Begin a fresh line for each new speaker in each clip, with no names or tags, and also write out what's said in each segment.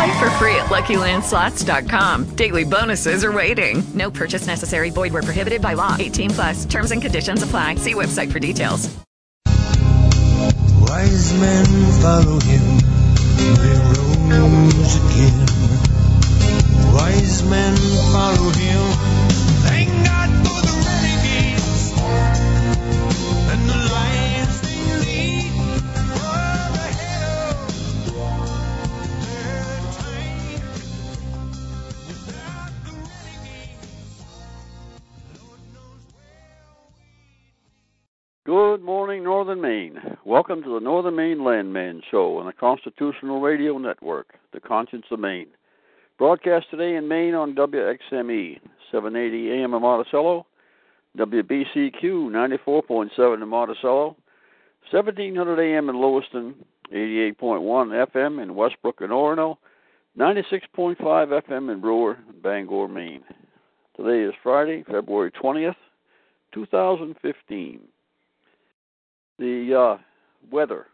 Play for free at LuckyLandSlots.com. Daily bonuses are waiting. No purchase necessary. Void where prohibited by law. 18 plus. Terms and conditions apply. See website for details.
Wise men follow him. They rose again. Wise men follow him.
Good morning, Northern Maine. Welcome to the Northern Maine Landman Show on the Constitutional Radio Network, the Conscience of Maine. Broadcast today in Maine on WXME, 780 AM in Monticello, WBCQ 94.7 in Monticello, 1700 AM in Lewiston, 88.1 FM in Westbrook and Orono, 96.5 FM in Brewer, and Bangor, Maine. Today is Friday, February 20th, 2015 the uh, weather.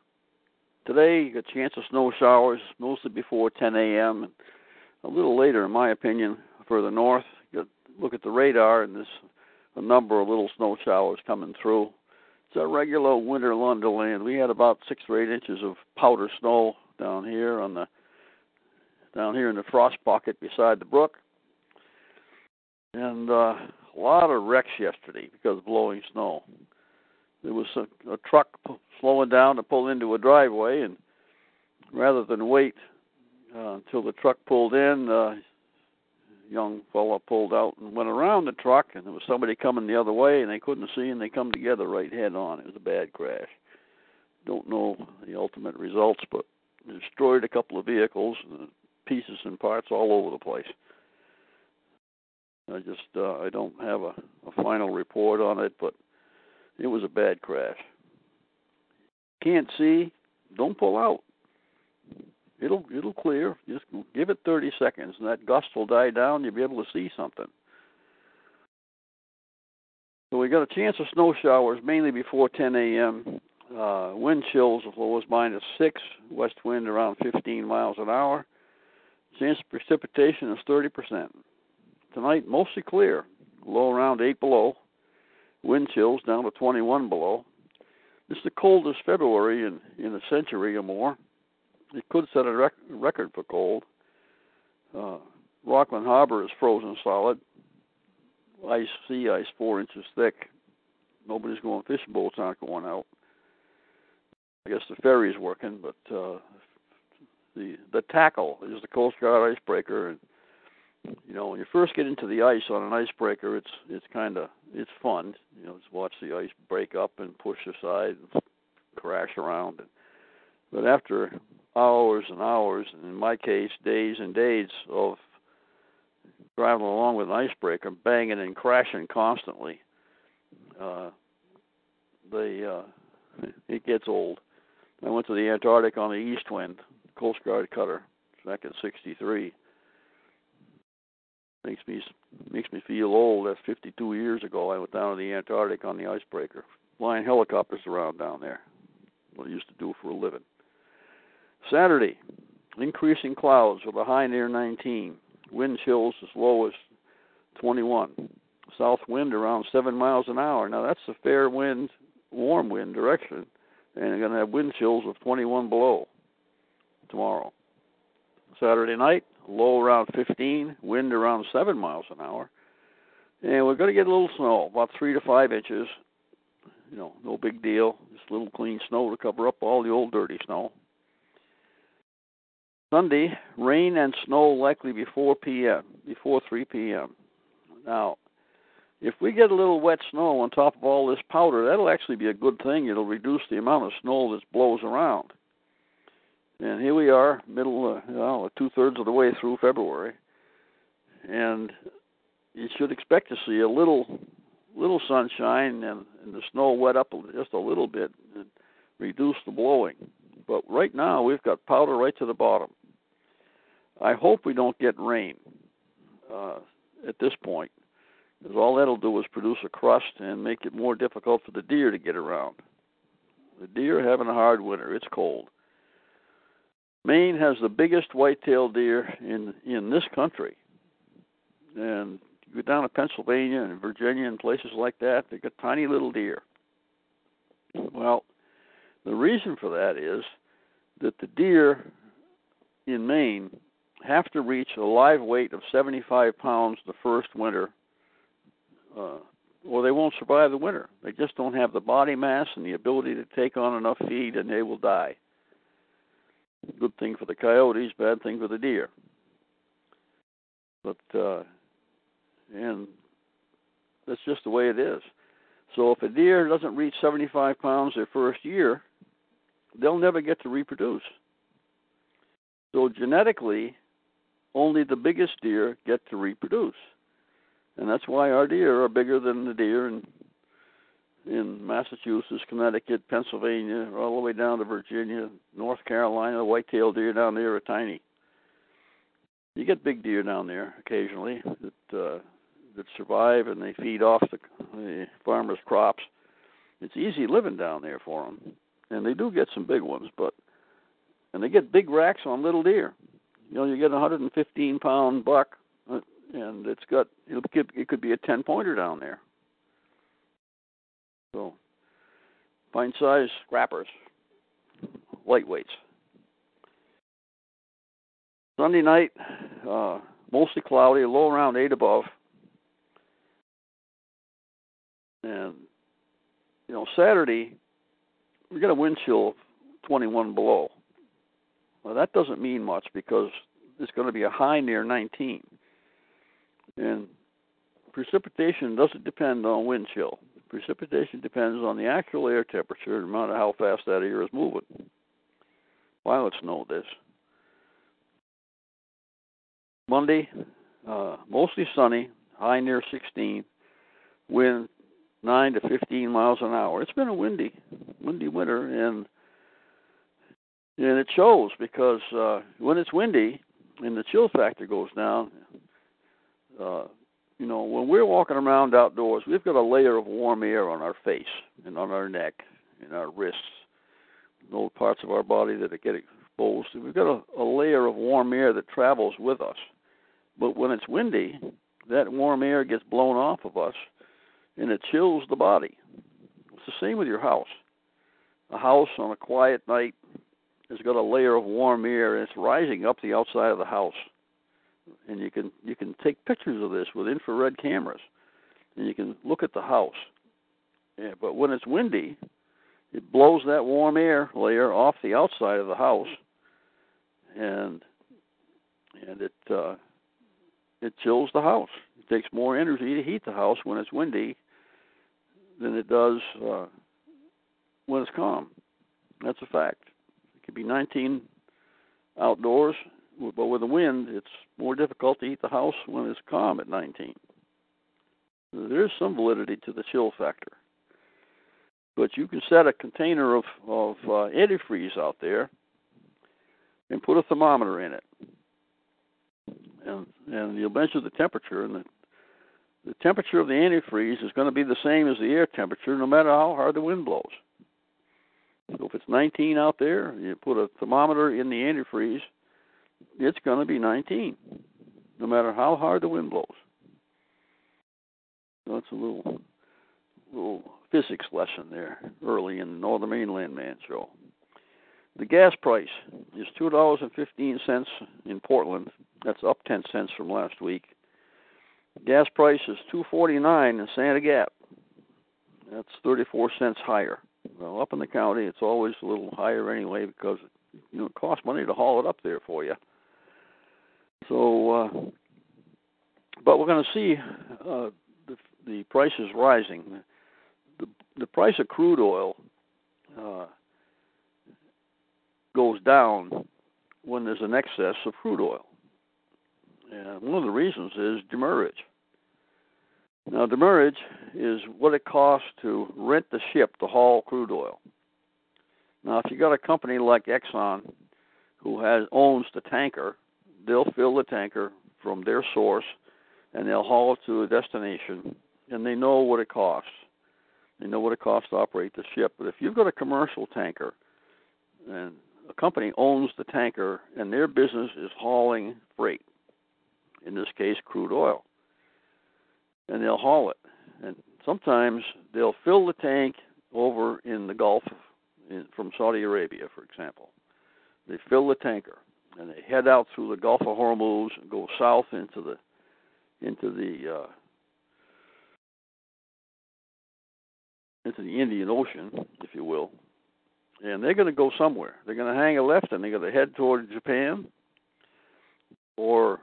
Today, a chance of snow showers, mostly before 10 a.m. and a little later, in my opinion, further north. You look at the radar, and there's a number of little snow showers coming through. It's a regular winter wonderland. We had about six or eight inches of powder snow down here on the down here in the frost pocket beside the brook, and uh, a lot of wrecks yesterday because of blowing snow there was a, a truck slowing down to pull into a driveway, and rather than wait uh, until the truck pulled in, uh, young fellow pulled out and went around the truck, and there was somebody coming the other way, and they couldn't see, and they come together right head on. It was a bad crash. Don't know the ultimate results, but destroyed a couple of vehicles, uh, pieces and parts all over the place. I just uh, I don't have a, a final report on it, but it was a bad crash. Can't see, don't pull out. It'll it'll clear. Just give it 30 seconds, and that gust will die down. You'll be able to see something. So we got a chance of snow showers mainly before 10 a.m. Uh, wind chills as low as minus six. West wind around 15 miles an hour. Chance of precipitation is 30 percent. Tonight mostly clear. Low around eight below wind chills down to 21 below. Is the coldest February in, in a century or more. It could set a rec- record for cold. Uh, Rockland Harbor is frozen solid. Ice, sea ice, four inches thick. Nobody's going. Fishing boats aren't going out. I guess the ferry's working, but uh, the the tackle is the Coast Guard icebreaker, and you know when you first get into the ice on an icebreaker, it's it's kind of it's fun. You know, just watch the ice break up and push aside and crash around. But after hours and hours, and in my case, days and days of traveling along with an icebreaker, banging and crashing constantly, uh, they uh, it gets old. I went to the Antarctic on the Eastwind, Coast Guard cutter, back in '63 makes me makes me feel old. That's 52 years ago. I went down to the Antarctic on the icebreaker, flying helicopters around down there. What I used to do for a living. Saturday, increasing clouds with a high near 19. Wind chills as low as 21. South wind around seven miles an hour. Now that's a fair wind, warm wind direction, and you're going to have wind chills of 21 below tomorrow. Saturday night, low around 15, wind around 7 miles an hour. And we're going to get a little snow, about 3 to 5 inches. You know, no big deal. Just a little clean snow to cover up all the old dirty snow. Sunday, rain and snow likely before p.m., before 3 p.m. Now, if we get a little wet snow on top of all this powder, that'll actually be a good thing. It'll reduce the amount of snow that blows around. And here we are, middle, uh, well, two thirds of the way through February, and you should expect to see a little little sunshine and, and the snow wet up just a little bit and reduce the blowing. But right now we've got powder right to the bottom. I hope we don't get rain uh, at this point, because all that'll do is produce a crust and make it more difficult for the deer to get around. The deer are having a hard winter. It's cold. Maine has the biggest white-tailed deer in in this country, and you go down to Pennsylvania and Virginia and places like that, they got tiny little deer. Well, the reason for that is that the deer in Maine have to reach a live weight of 75 pounds the first winter, uh, or they won't survive the winter. They just don't have the body mass and the ability to take on enough feed, and they will die. Good thing for the coyotes, bad thing for the deer. But uh, and that's just the way it is. So if a deer doesn't reach 75 pounds their first year, they'll never get to reproduce. So genetically, only the biggest deer get to reproduce, and that's why our deer are bigger than the deer in in Massachusetts, Connecticut, Pennsylvania, all the way down to Virginia, North Carolina. White-tailed deer down there are tiny. You get big deer down there occasionally that uh, that survive and they feed off the, the farmers' crops. It's easy living down there for them, and they do get some big ones, but and they get big racks on little deer. You know, you get a 115 pound buck, uh, and it's got it could be a 10 pointer down there. So, fine size scrappers, lightweights. Sunday night, uh, mostly cloudy, low around eight above. And you know, Saturday we got a wind chill 21 below. Well, that doesn't mean much because it's going to be a high near 19. And precipitation doesn't depend on wind chill. Precipitation depends on the actual air temperature, no matter how fast that air is moving. Pilots know this. Monday, uh, mostly sunny, high near 16, wind 9 to 15 miles an hour. It's been a windy, windy winter, and and it shows because uh, when it's windy and the chill factor goes down, uh, you know, when we're walking around outdoors, we've got a layer of warm air on our face and on our neck and our wrists, those parts of our body that get exposed. We've got a, a layer of warm air that travels with us. But when it's windy, that warm air gets blown off of us and it chills the body. It's the same with your house. A house on a quiet night has got a layer of warm air and it's rising up the outside of the house. And you can you can take pictures of this with infrared cameras, and you can look at the house. Yeah, but when it's windy, it blows that warm air layer off the outside of the house, and and it uh, it chills the house. It takes more energy to heat the house when it's windy than it does uh, when it's calm. That's a fact. It could be 19 outdoors, but with the wind, it's more difficult to heat the house when it's calm at 19. There's some validity to the chill factor. But you can set a container of, of uh, antifreeze out there and put a thermometer in it. And, and you'll measure the temperature, and the the temperature of the antifreeze is going to be the same as the air temperature no matter how hard the wind blows. So if it's 19 out there, you put a thermometer in the antifreeze, it's going to be 19 no matter how hard the wind blows. That's a little little physics lesson there early in the Northern Maine Land Man show. The gas price is two dollars and fifteen cents in Portland. That's up ten cents from last week. Gas price is two forty nine in Santa Gap. That's thirty four cents higher. Well, up in the county, it's always a little higher anyway because you know it costs money to haul it up there for you. So, uh, but we're going to see uh, the the prices rising. The the price of crude oil uh, goes down when there's an excess of crude oil. And one of the reasons is demurrage. Now, demurrage is what it costs to rent the ship to haul crude oil. Now, if you got a company like Exxon who has owns the tanker, they'll fill the tanker from their source and they'll haul it to a destination and they know what it costs. They know what it costs to operate the ship. But if you've got a commercial tanker and a company owns the tanker and their business is hauling freight, in this case crude oil, and they'll haul it. And sometimes they'll fill the tank over in the Gulf in, from Saudi Arabia, for example. They fill the tanker and they head out through the Gulf of Hormuz and go south into the into the uh, into the Indian Ocean, if you will, and they're going to go somewhere. They're going to hang a left and they're going to head toward Japan or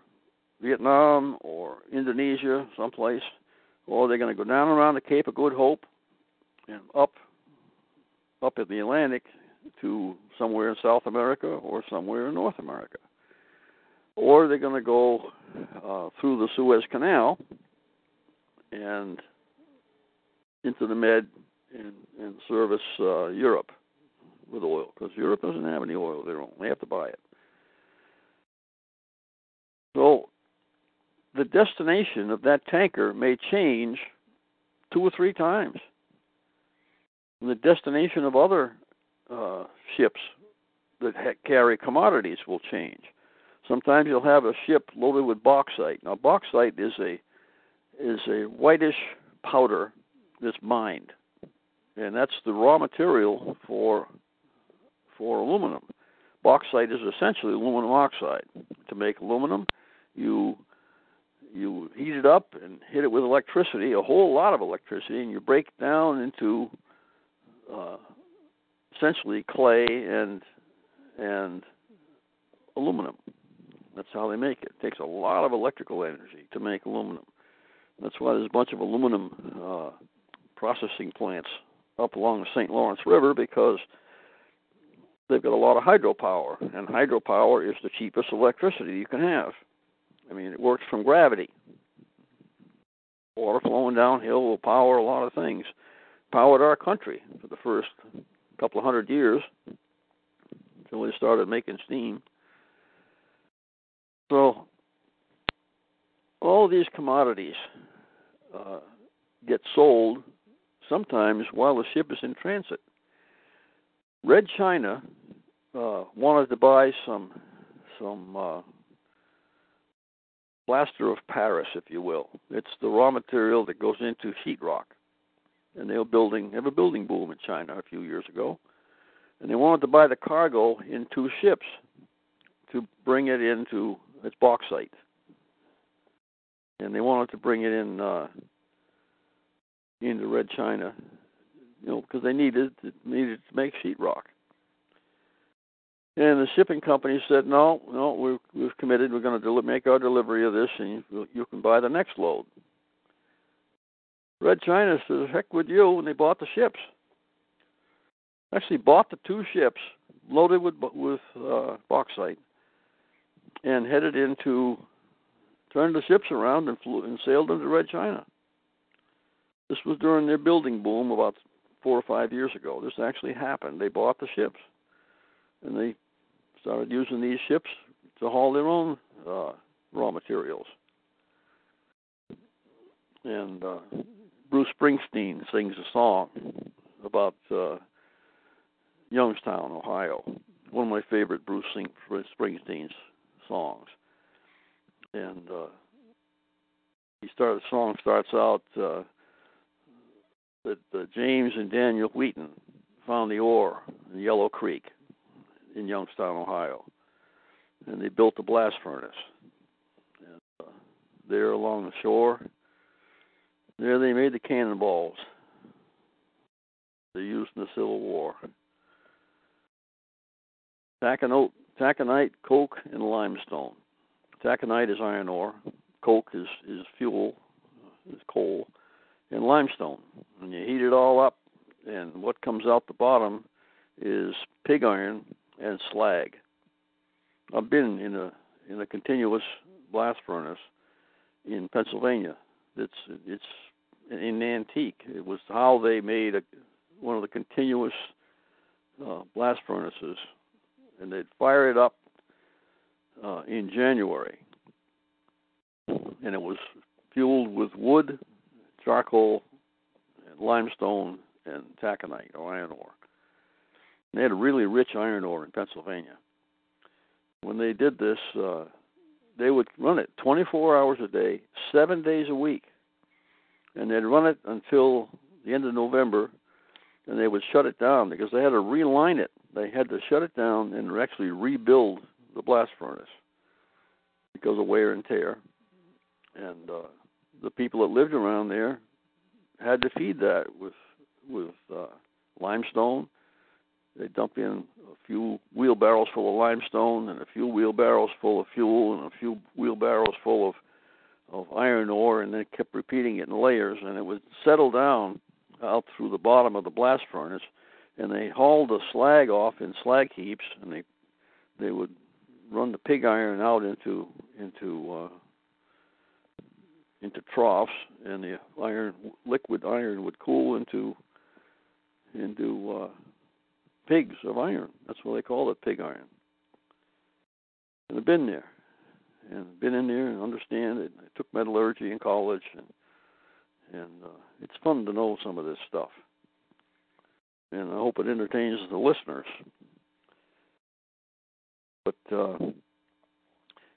Vietnam or Indonesia, someplace, or they're going to go down around the Cape of Good Hope and up up in the Atlantic to somewhere in South America or somewhere in North America. Or they're going to go uh, through the Suez Canal and into the Med and, and service uh, Europe with oil because Europe doesn't have any oil. They don't. They have to buy it. So the destination of that tanker may change two or three times. The destination of other uh, ships that ha- carry commodities will change. Sometimes you'll have a ship loaded with bauxite. Now, bauxite is a is a whitish powder that's mined, and that's the raw material for for aluminum. Bauxite is essentially aluminum oxide. To make aluminum, you you heat it up and hit it with electricity, a whole lot of electricity, and you break down into uh, essentially clay and and aluminum. That's how they make it. It takes a lot of electrical energy to make aluminum. That's why there's a bunch of aluminum uh, processing plants up along the St. Lawrence River because they've got a lot of hydropower, and hydropower is the cheapest electricity you can have. I mean, it works from gravity. Water flowing downhill will power a lot of things. Powered our country for the first couple of hundred years until they started making steam. So, all these commodities uh, get sold sometimes while the ship is in transit. Red China uh, wanted to buy some some uh, plaster of Paris, if you will. It's the raw material that goes into sheetrock, and they were building they have a building boom in China a few years ago, and they wanted to buy the cargo in two ships to bring it into its bauxite, and they wanted to bring it in uh, into Red China, you know, because they needed needed to make sheetrock. And the shipping company said, "No, no, we've, we've committed. We're going to del- make our delivery of this, and you, you can buy the next load." Red China says, "Heck with you," and they bought the ships. Actually, bought the two ships loaded with with uh, bauxite, and headed into, turned the ships around and flew and sailed into Red China. This was during their building boom about four or five years ago. This actually happened. They bought the ships, and they started using these ships to haul their own uh, raw materials. And uh, Bruce Springsteen sings a song about uh, Youngstown, Ohio. One of my favorite Bruce Springsteen's songs. And uh, he started. The song starts out uh, that uh, James and Daniel Heaton found the ore in Yellow Creek in Youngstown, Ohio, and they built a blast furnace. And, uh, there along the shore, there they made the cannonballs they used in the Civil War. Taconite, taconite, coke, and limestone. Taconite is iron ore. Coke is is fuel, is coal, and limestone. And you heat it all up, and what comes out the bottom is pig iron and slag. I've been in a in a continuous blast furnace in Pennsylvania. It's it's in Antique. It was how they made a, one of the continuous uh, blast furnaces, and they'd fire it up uh, in January, and it was fueled with wood, charcoal, and limestone, and taconite or iron ore. And they had a really rich iron ore in Pennsylvania. When they did this, uh, they would run it 24 hours a day, seven days a week, and they'd run it until the end of November, and they would shut it down because they had to reline it. They had to shut it down and actually rebuild the blast furnace because of wear and tear. And uh, the people that lived around there had to feed that with with uh, limestone. They dump in a few wheelbarrows full of limestone and a few wheelbarrows full of fuel and a few wheelbarrows full of of iron ore, and they kept repeating it in layers, and it would settle down out through the bottom of the blast furnace, and they hauled the slag off in slag heaps, and they they would run the pig iron out into into uh, into troughs, and the iron liquid iron would cool into into uh, pigs of iron. That's what they call it, pig iron. And I've been there, and been in there and understand it. I took metallurgy in college, and and uh, it's fun to know some of this stuff. And I hope it entertains the listeners. But uh,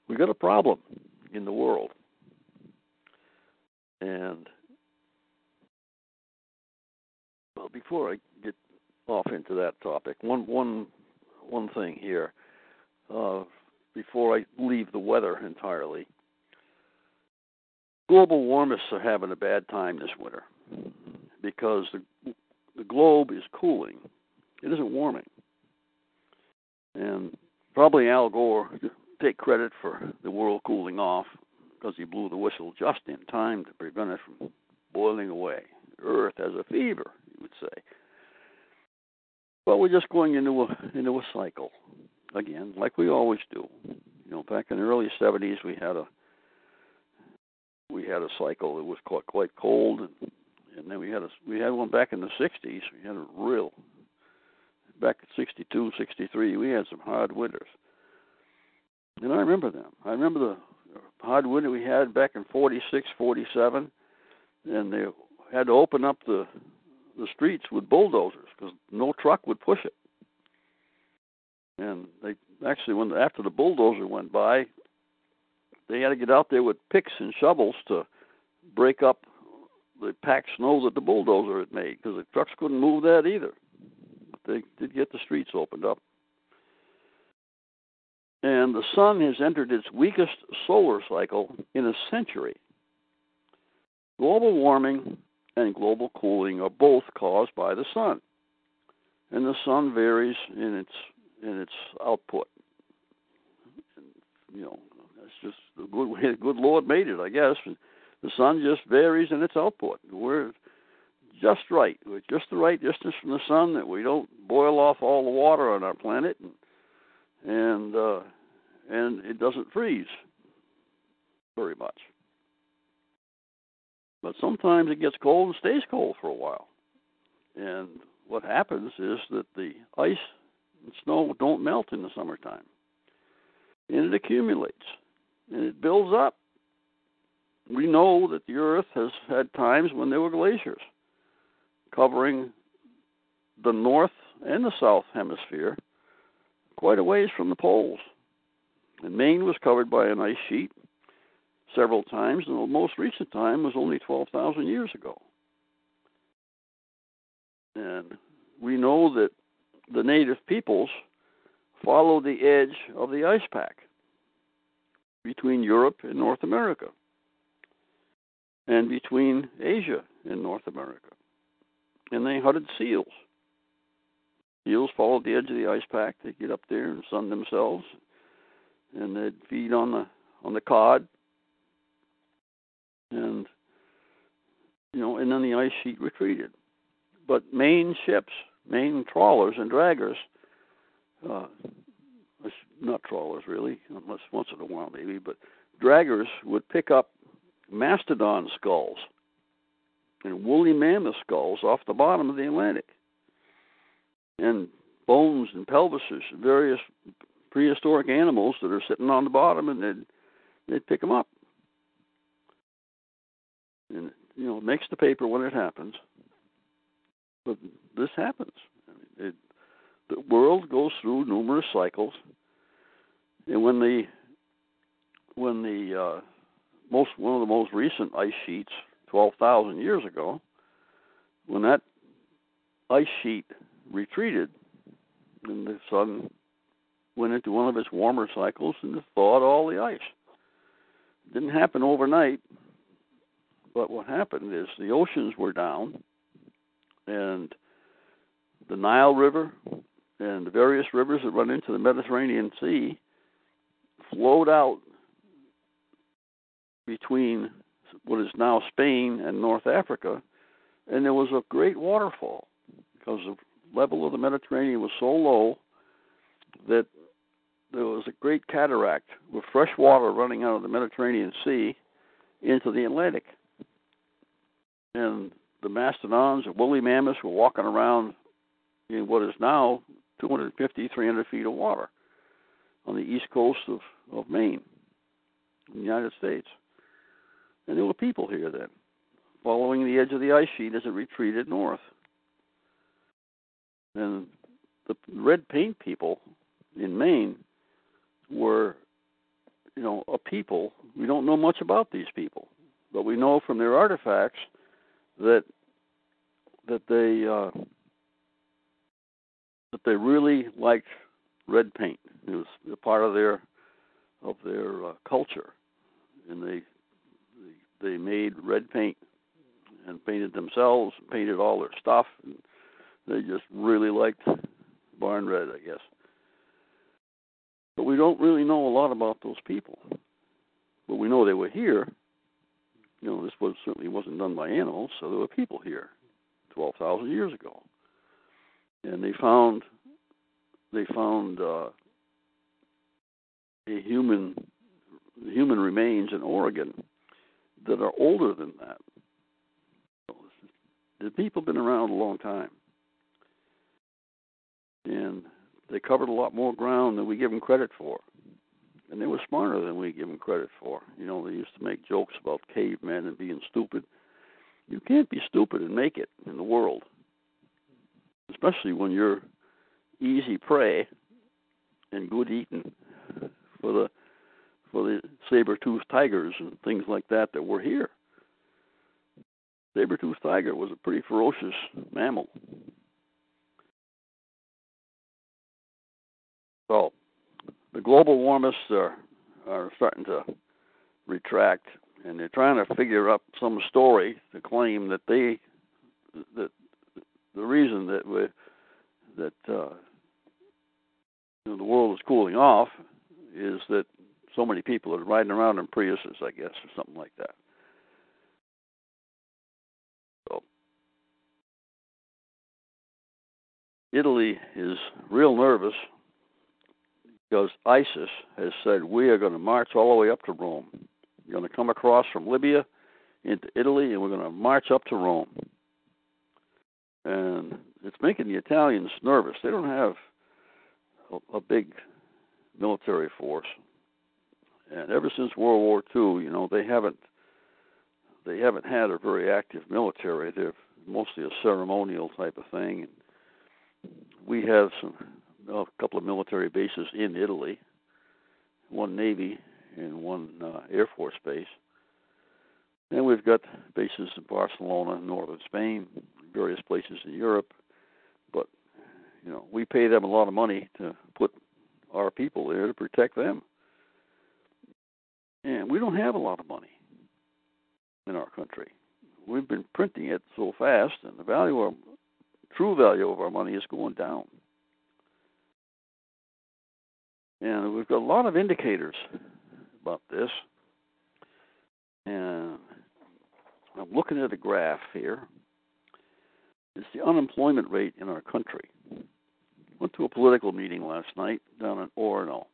we got a problem in the world, and well, before I off into that topic, one one one thing here uh, before I leave the weather entirely. Global warmists are having a bad time this winter because the the globe is cooling. It isn't warming, and probably Al Gore take credit for the world cooling off because he blew the whistle just in time to prevent it from boiling away. Earth has a fever, you would say. Well, we're just going into a into a cycle again, like we always do. You know, back in the early '70s, we had a we had a cycle that was quite quite cold, and, and then we had a we had one back in the '60s. We had a real back in '62, '63. We had some hard winters, and I remember them. I remember the hard winter we had back in '46, '47, and they had to open up the the streets with bulldozers because no truck would push it. And they actually, when after the bulldozer went by, they had to get out there with picks and shovels to break up the packed snow that the bulldozer had made because the trucks couldn't move that either. But they did get the streets opened up. And the sun has entered its weakest solar cycle in a century. Global warming and global cooling are both caused by the sun. And the sun varies in its in its output. And, you know, that's just the good way the good Lord made it, I guess. The sun just varies in its output. We're just right. We're just the right distance from the sun that we don't boil off all the water on our planet, and and, uh, and it doesn't freeze very much. But sometimes it gets cold and stays cold for a while. And what happens is that the ice and snow don't melt in the summertime. And it accumulates and it builds up. We know that the Earth has had times when there were glaciers covering the north and the south hemisphere quite a ways from the poles. And Maine was covered by an ice sheet several times, and the most recent time was only 12,000 years ago. And we know that the native peoples follow the edge of the ice pack between Europe and North America, and between Asia and North America. And they hunted seals. Seals followed the edge of the ice pack. They get up there and sun themselves, and they'd feed on the on the cod and you know, and then the ice sheet retreated. But main ships, main trawlers and draggers, uh, not trawlers really, unless once in a while maybe, but draggers would pick up mastodon skulls and woolly mammoth skulls off the bottom of the Atlantic, and bones and pelvises, various prehistoric animals that are sitting on the bottom, and they'd they'd pick them up, and you know makes the paper when it happens. But this happens. It, the world goes through numerous cycles, and when the when the uh, most one of the most recent ice sheets, twelve thousand years ago, when that ice sheet retreated, and the sun went into one of its warmer cycles and thawed all the ice. It didn't happen overnight, but what happened is the oceans were down, and the Nile River and the various rivers that run into the Mediterranean Sea flowed out between what is now Spain and North Africa, and there was a great waterfall because the level of the Mediterranean was so low that there was a great cataract with fresh water running out of the Mediterranean Sea into the Atlantic. And the mastodons and woolly mammoths were walking around in what is now 250, 300 feet of water on the east coast of, of Maine, in the United States. And there were people here then, following the edge of the ice sheet as it retreated north. And the red paint people in Maine were, you know, a people. We don't know much about these people, but we know from their artifacts that that they uh, that they really liked red paint. It was a part of their of their uh, culture, and they they made red paint and painted themselves, painted all their stuff, and they just really liked barn red, I guess. But we don't really know a lot about those people. But we know they were here. You know, this was certainly wasn't done by animals, so there were people here, twelve thousand years ago, and they found they found uh, a human human remains in Oregon that are older than that. The people have been around a long time, and they covered a lot more ground than we give them credit for. And they were smarter than we give them credit for. You know, they used to make jokes about cavemen and being stupid. You can't be stupid and make it in the world, especially when you're easy prey and good eating for the for the saber-toothed tigers and things like that that were here. Saber-toothed tiger was a pretty ferocious mammal. So, the global warmists are are starting to retract, and they're trying to figure up some story to claim that they that the reason that we that uh, you know, the world is cooling off is that so many people are riding around in Priuses, I guess, or something like that. So Italy is real nervous because ISIS has said we are going to march all the way up to Rome. We're going to come across from Libya into Italy, and we're going to march up to Rome. And it's making the Italians nervous. They don't have a, a big military force, and ever since World War II, you know, they haven't they haven't had a very active military. They're mostly a ceremonial type of thing. And We have some a couple of military bases in Italy, one Navy and one uh, Air Force base. And we've got bases in Barcelona, northern Spain, various places in Europe. But you know, we pay them a lot of money to put our people there to protect them. And we don't have a lot of money in our country. We've been printing it so fast, and the value of true value of our money is going down. And we've got a lot of indicators about this. And I'm looking at a graph here. It's the unemployment rate in our country. Went to a political meeting last night down in Orono.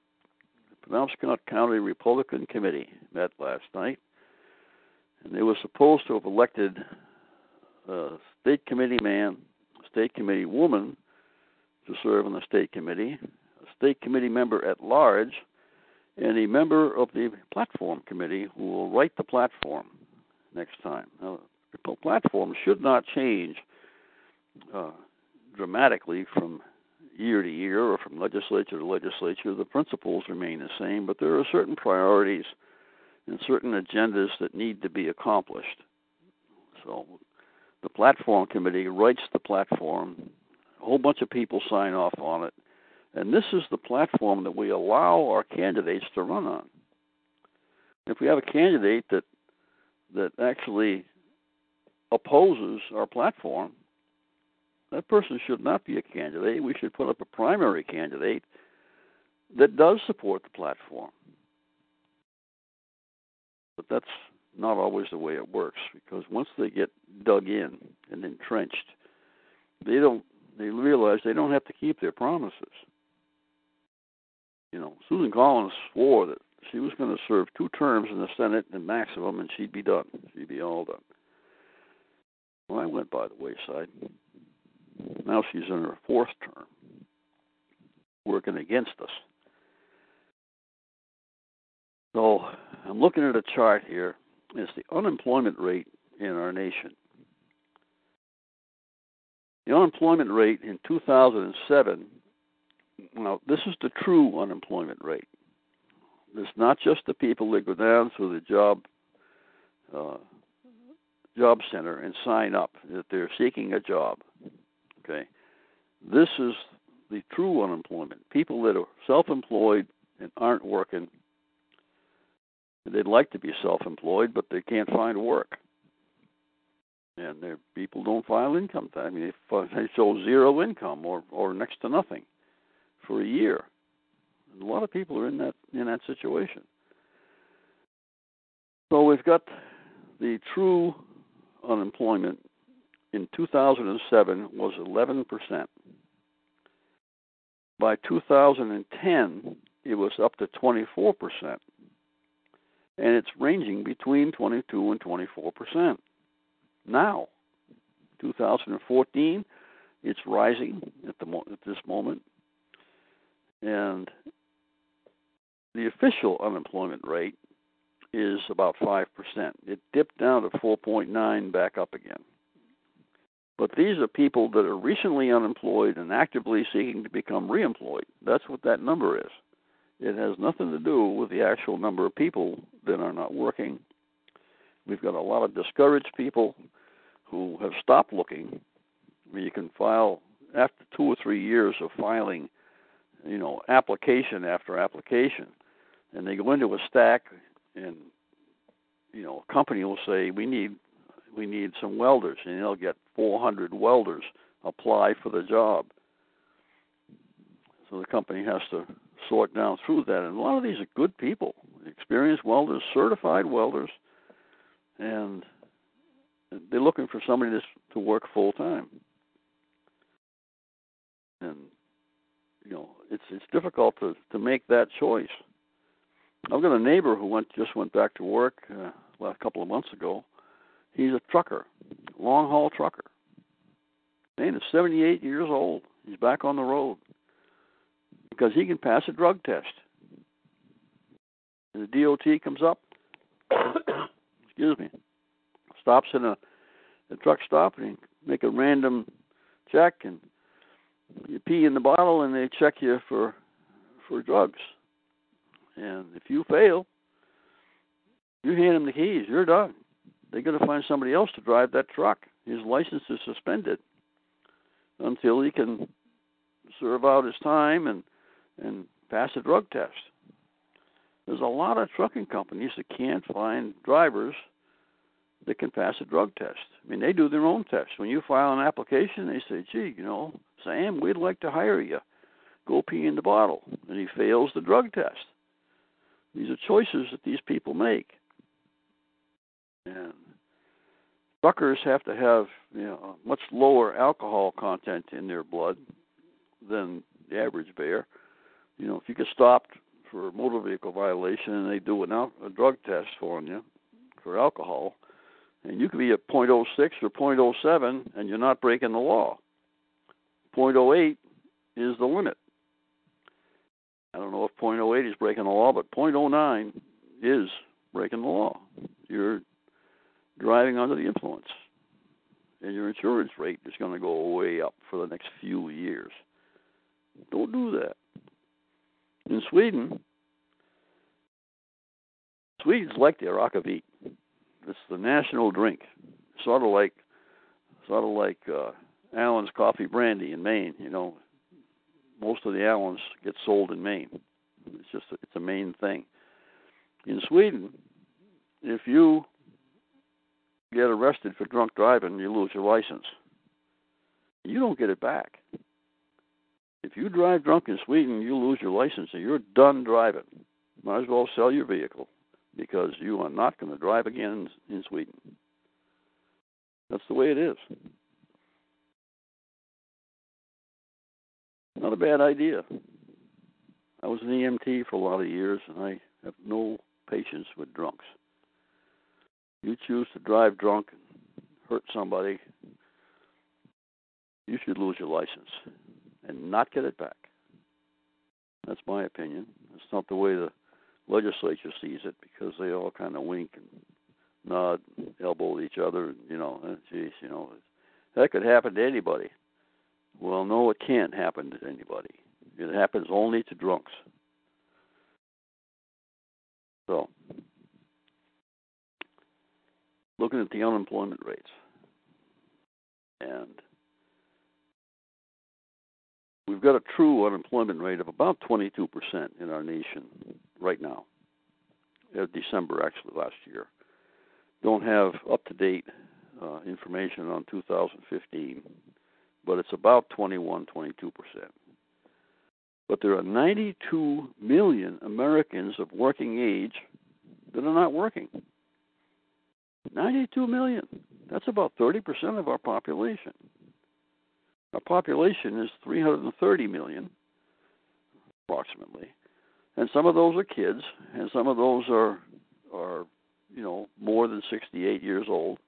The Penobscot County Republican Committee met last night, and they were supposed to have elected a state committee man, a state committee woman to serve on the state committee, state committee member at large, and a member of the platform committee who will write the platform next time. Now, the platform should not change uh, dramatically from year to year or from legislature to legislature. The principles remain the same, but there are certain priorities and certain agendas that need to be accomplished. So the platform committee writes the platform, a whole bunch of people sign off on it, and this is the platform that we allow our candidates to run on. If we have a candidate that that actually opposes our platform, that person should not be a candidate. We should put up a primary candidate that does support the platform. But that's not always the way it works because once they get dug in and entrenched, they don't they realize they don't have to keep their promises. You know, Susan Collins swore that she was going to serve two terms in the Senate and maximum, and she'd be done. She'd be all done. Well, I went by the wayside. Now she's in her fourth term, working against us. So I'm looking at a chart here. It's the unemployment rate in our nation. The unemployment rate in 2007, now this is the true unemployment rate. It's not just the people that go down to the job uh, job center and sign up that they're seeking a job. Okay, this is the true unemployment. People that are self-employed and aren't working. They'd like to be self-employed, but they can't find work. And their people don't file income tax. I mean, they, they show zero income or or next to nothing for a year. And a lot of people are in that in that situation. So we've got the true unemployment in 2007 was 11%. By 2010, it was up to 24%. And it's ranging between 22 and 24%. Now, 2014, it's rising at the at this moment. And the official unemployment rate is about 5%. It dipped down to 4.9 back up again. But these are people that are recently unemployed and actively seeking to become reemployed. That's what that number is. It has nothing to do with the actual number of people that are not working. We've got a lot of discouraged people who have stopped looking. You can file after two or three years of filing, you know, application after application, and they go into a stack, and you know, a company will say, "We need we need some welders, and they'll get 400 welders apply for the job. So the company has to sort down through that, and a lot of these are good people, experienced welders, certified welders, and they're looking for somebody to to work full time. And you know, it's it's difficult to to make that choice. I've got a neighbor who went just went back to work uh, last couple of months ago, He's a trucker, long haul trucker. Man is 78 years old. He's back on the road because he can pass a drug test. And the DOT comes up, excuse me, stops in a, a truck stop and make a random check and you pee in the bottle and they check you for for drugs. And if you fail, you hand them the keys. You're done they got to find somebody else to drive that truck. His license is suspended until he can serve out his time and and pass a drug test. There's a lot of trucking companies that can't find drivers that can pass a drug test. I mean, they do their own tests. When you file an application, they say, "Gee, you know, Sam, we'd like to hire you. Go pee in the bottle," and he fails the drug test. These are choices that these people make. And truckers have to have you know much lower alcohol content in their blood than the average bear. You know, if you get stopped for a motor vehicle violation and they do an al- a drug test for you for alcohol, And you could be at .06 or .07 and you're not breaking the law. .08 is the limit. I don't know if .08 is breaking the law, but .09 is breaking the law. You're driving under the influence. And your insurance rate is going to go way up for the next few years. Don't do that. In Sweden, Swedes like their akavit. It's the national drink, sort of like, sort of like uh, Allen's coffee brandy in Maine. You know, most of the Allens get sold in Maine. It's just it's a Maine thing. In Sweden, if you get arrested for drunk driving, you lose your license. You don't get it back. If you drive drunk in Sweden, you lose your license and you're done driving. Might as well sell your vehicle because you are not going to drive again in Sweden. That's the way it is. Not a bad idea. I was an EMT for a lot of years, and I have no patience with drunks. You choose to drive drunk and hurt somebody, you should lose your license and not get it back. That's my opinion. It's not the way the legislature sees it because they all kind of wink and nod, and elbow each other. and You know, eh, geez, you know, that could happen to anybody. Well, no, it can't happen to anybody. It happens only to drunks. So, looking at the unemployment rates, and we've got a true unemployment rate of about 22% in our nation right now. Uh, December, actually, last year. Don't have up to date uh, information on 2015, but it's about 21, 22%. But there are 92 million Americans of working age that are not working. 92 million. That's about 30% of our population. Our population is 330 million, approximately, and some of those are kids, and some of those are are you know more than 68 years old,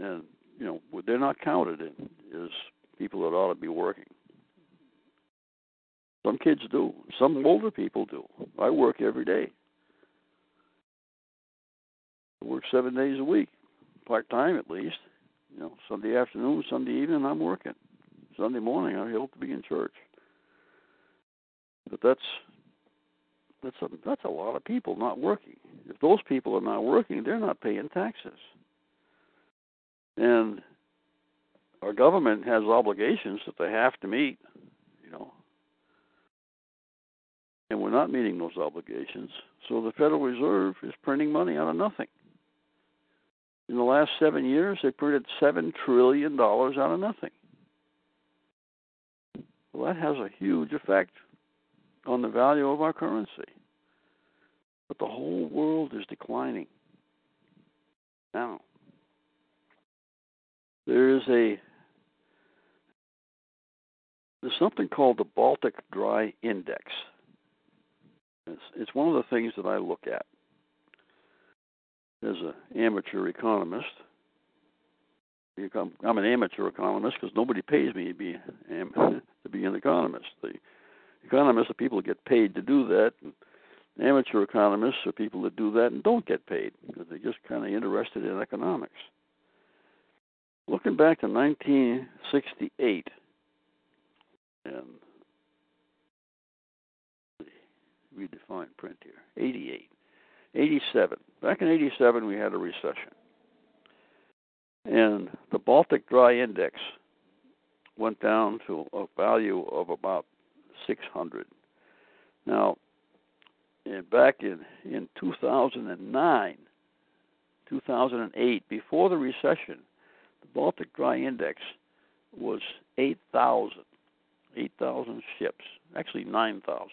and you know they're not counted in as people that ought to be working. Some kids do. Some older people do. I work every day. I work seven days a week, part time at least. You know, Sunday afternoon, Sunday evening, I'm working. Sunday morning, I hope to be in church. But that's that's a that's a lot of people not working. If those people are not working, they're not paying taxes. And our government has obligations that they have to meet, you know. And we're not meeting those obligations. So the Federal Reserve is printing money out of nothing. In the last seven years, they printed $7 trillion out of nothing. Well, that has a huge effect on the value of our currency. But the whole world is declining. Now, there is a there's something called the Baltic Dry Index. It's, it's one of the things that I look at as an amateur economist. I'm an amateur economist because nobody pays me to be to be an economist. The economists are people that get paid to do that. And amateur economists are people that do that and don't get paid because they're just kind of interested in economics. Looking back to 1968, and redefine print here, 88. 87. Back in 87, we had a recession. And the Baltic Dry Index went down to a value of about 600. Now, and back in, in 2009, 2008, before the recession, the Baltic Dry Index was 8,000. 8,000 ships, actually 9,000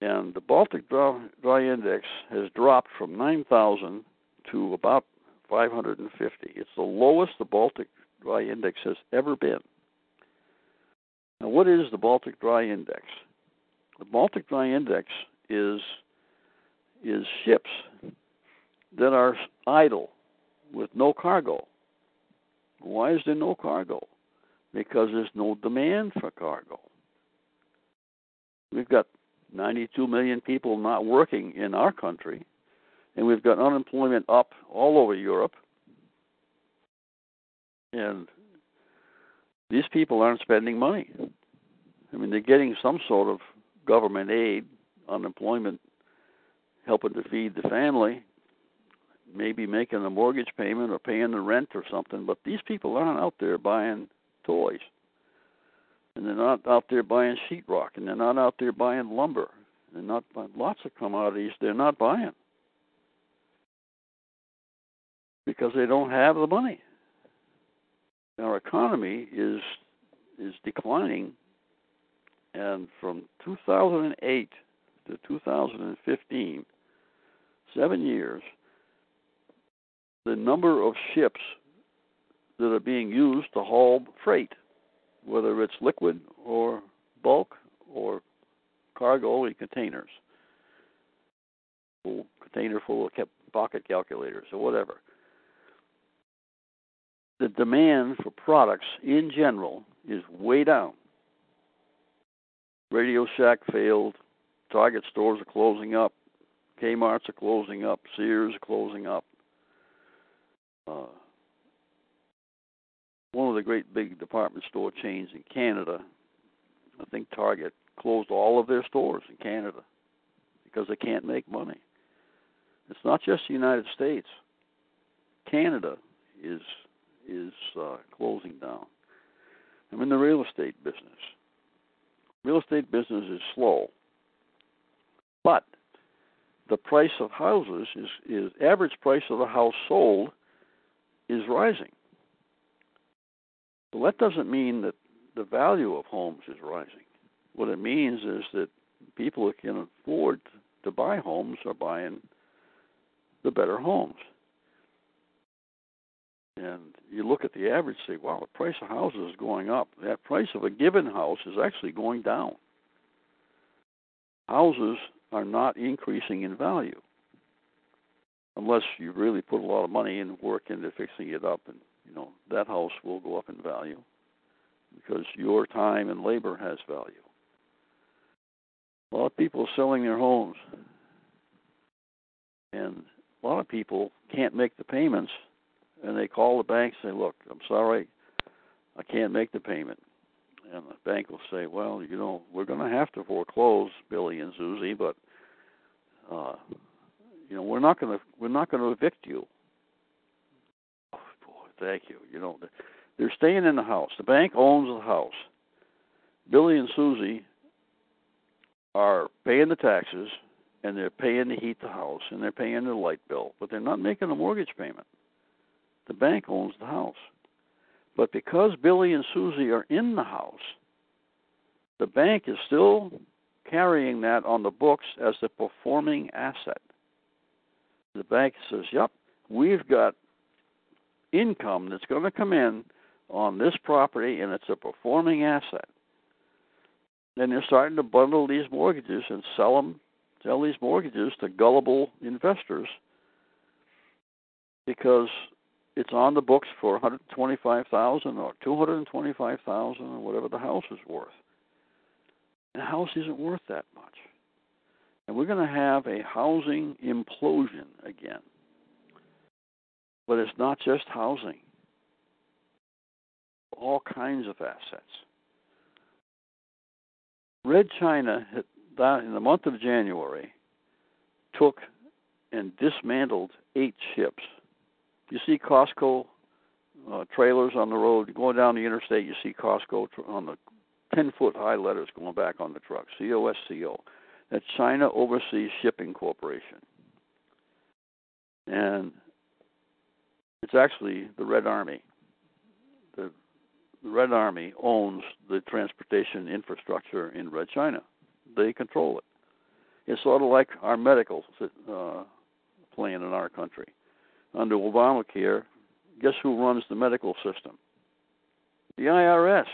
and the Baltic Dry, Dry Index has dropped from 9,000 to about 550. It's the lowest the Baltic Dry Index has ever been. Now, what is the Baltic Dry Index? The Baltic Dry Index is is ships that are idle with no cargo. Why is there no cargo? Because there's no demand for cargo. We've got 92 million people not working in our country, and we've got unemployment up all over Europe. And these people aren't spending money. I mean, they're getting some sort of government aid, unemployment, helping to feed the family, maybe making a mortgage payment or paying the rent or something. But these people aren't out there buying toys, and they're not out there buying sheetrock, and they're not out there buying lumber. They're not buying lots of commodities. They're not buying because they don't have the money. Our economy is is declining, and from 2008 to 2015, seven years, the number of ships that are being used to haul freight, whether it's liquid or bulk or cargo in containers, full container full of pocket calculators or whatever. The demand for products in general is way down. Radio Shack failed. Target stores are closing up. Kmart's are closing up. Sears are closing up. Uh, one of the great big department store chains in Canada, I think Target, closed all of their stores in Canada because they can't make money. It's not just the United States. Canada is is uh, closing down. I'm in the real estate business. Real estate business is slow, but the price of houses is is average price of the house sold is rising. Well, that doesn't mean that the value of homes is rising. What it means is that people who can afford to buy homes are buying the better homes. And you look at the average, say, wow, the price of houses is going up. That price of a given house is actually going down. Houses are not increasing in value unless you really put a lot of money and work into fixing it up and you know that house will go up in value because your time and labor has value. A lot of people are selling their homes and a lot of people can't make the payments and they call the bank and say look i'm sorry i can't make the payment. And the bank will say well you know we're going to have to foreclose billy and susie but uh you know we're not going to we're not going to evict you. Oh, boy thank you. You know they're staying in the house. The bank owns the house. Billy and susie are paying the taxes and they're paying to heat the house and they're paying the light bill but they're not making a mortgage payment. The bank owns the house. But because billy and susie are in the house the bank is still carrying that on the books as a performing asset the bank says, "Yep, we've got income that's going to come in on this property, and it's a performing asset." Then they're starting to bundle these mortgages and sell them, sell these mortgages to gullible investors because it's on the books for 125,000 or 225,000 or whatever the house is worth. And the house isn't worth that much. And we're going to have a housing implosion again. But it's not just housing, all kinds of assets. Red China, in the month of January, took and dismantled eight ships. You see COSCO uh, trailers on the road. Going down the interstate, you see COSCO on the 10 foot high letters going back on the truck C O S C O at China Overseas Shipping Corporation. And it's actually the Red Army. The, the Red Army owns the transportation infrastructure in Red China. They control it. It's sort of like our medical uh, plan in our country. Under Obamacare, guess who runs the medical system? The IRS.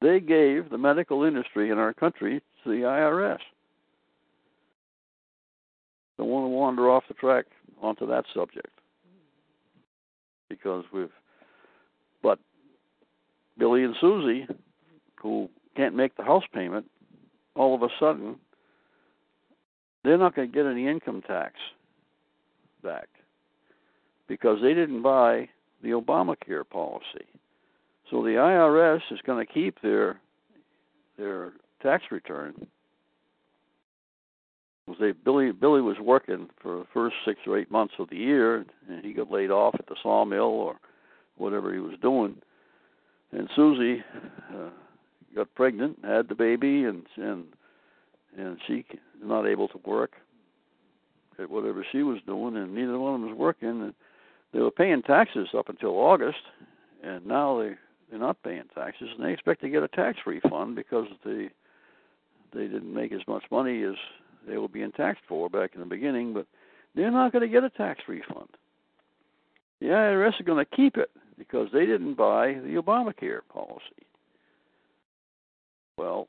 They gave the medical industry in our country the IRS. Don't want to wander off the track onto that subject because we've but Billy and Susie who can't make the house payment all of a sudden they're not going to get any income tax back because they didn't buy the Obamacare policy. So the IRS is going to keep their their tax return. Was they Billy Billy was working for the first six or eight months of the year, and he got laid off at the sawmill or whatever he was doing. And Susie uh, got pregnant, had the baby, and and and she not able to work at whatever she was doing, and neither one of them was working. And they were paying taxes up until August, and now they they're not paying taxes, and they expect to get a tax refund because they they didn't make as much money as they were being taxed for back in the beginning, but they're not going to get a tax refund. The IRS is going to keep it because they didn't buy the Obamacare policy. Well,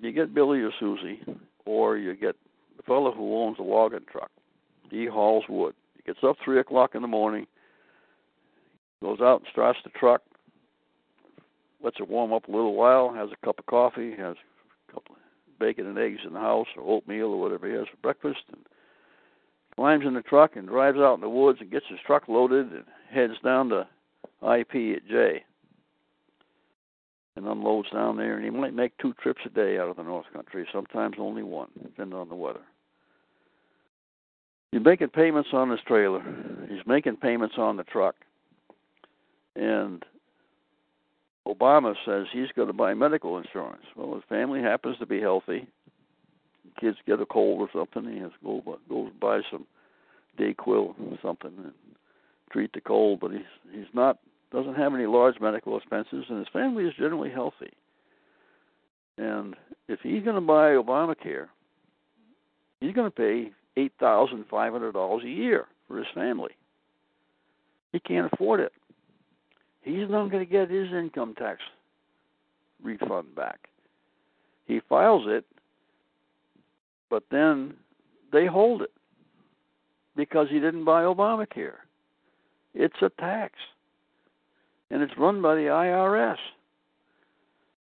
you get Billy or Susie, or you get the fellow who owns a logging truck. He hauls wood. He gets up three o'clock in the morning, goes out and starts the truck, lets it warm up a little while, has a cup of coffee, has bacon and eggs in the house, or oatmeal, or whatever he has for breakfast, and climbs in the truck and drives out in the woods and gets his truck loaded and heads down to IP at Jay and unloads down there, and he might make two trips a day out of the North Country, sometimes only one, depending on the weather. He's making payments on his trailer. He's making payments on the truck. And Obama says he's going to buy medical insurance. Well, his family happens to be healthy. Kids get a cold or something, he has to go go buy some Dayquil or something and treat the cold. But he's he's not doesn't have any large medical expenses, and his family is generally healthy. And if he's going to buy Obamacare, he's going to pay eight thousand five hundred dollars a year for his family. He can't afford it. He's not going to get his income tax refund back. He files it, but then they hold it because he didn't buy Obamacare. It's a tax and it's run by the IRS.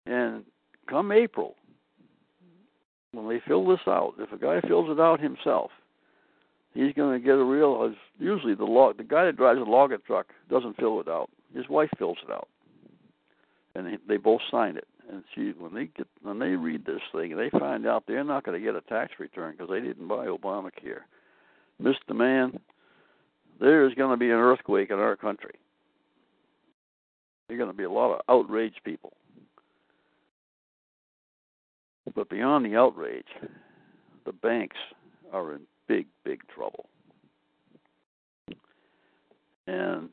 And come April, when they fill this out, if a guy fills it out himself, he's going to get a real. Usually, the log, the guy that drives a logger truck doesn't fill it out. His wife fills it out, and they, both sign it. And she, when they get when they read this thing, they find out they're not going to get a tax return because they didn't buy Obamacare. Mr. Man, there is going to be an earthquake in our country there are going to be a lot of outraged people. But beyond the outrage, the banks are in big, big trouble. And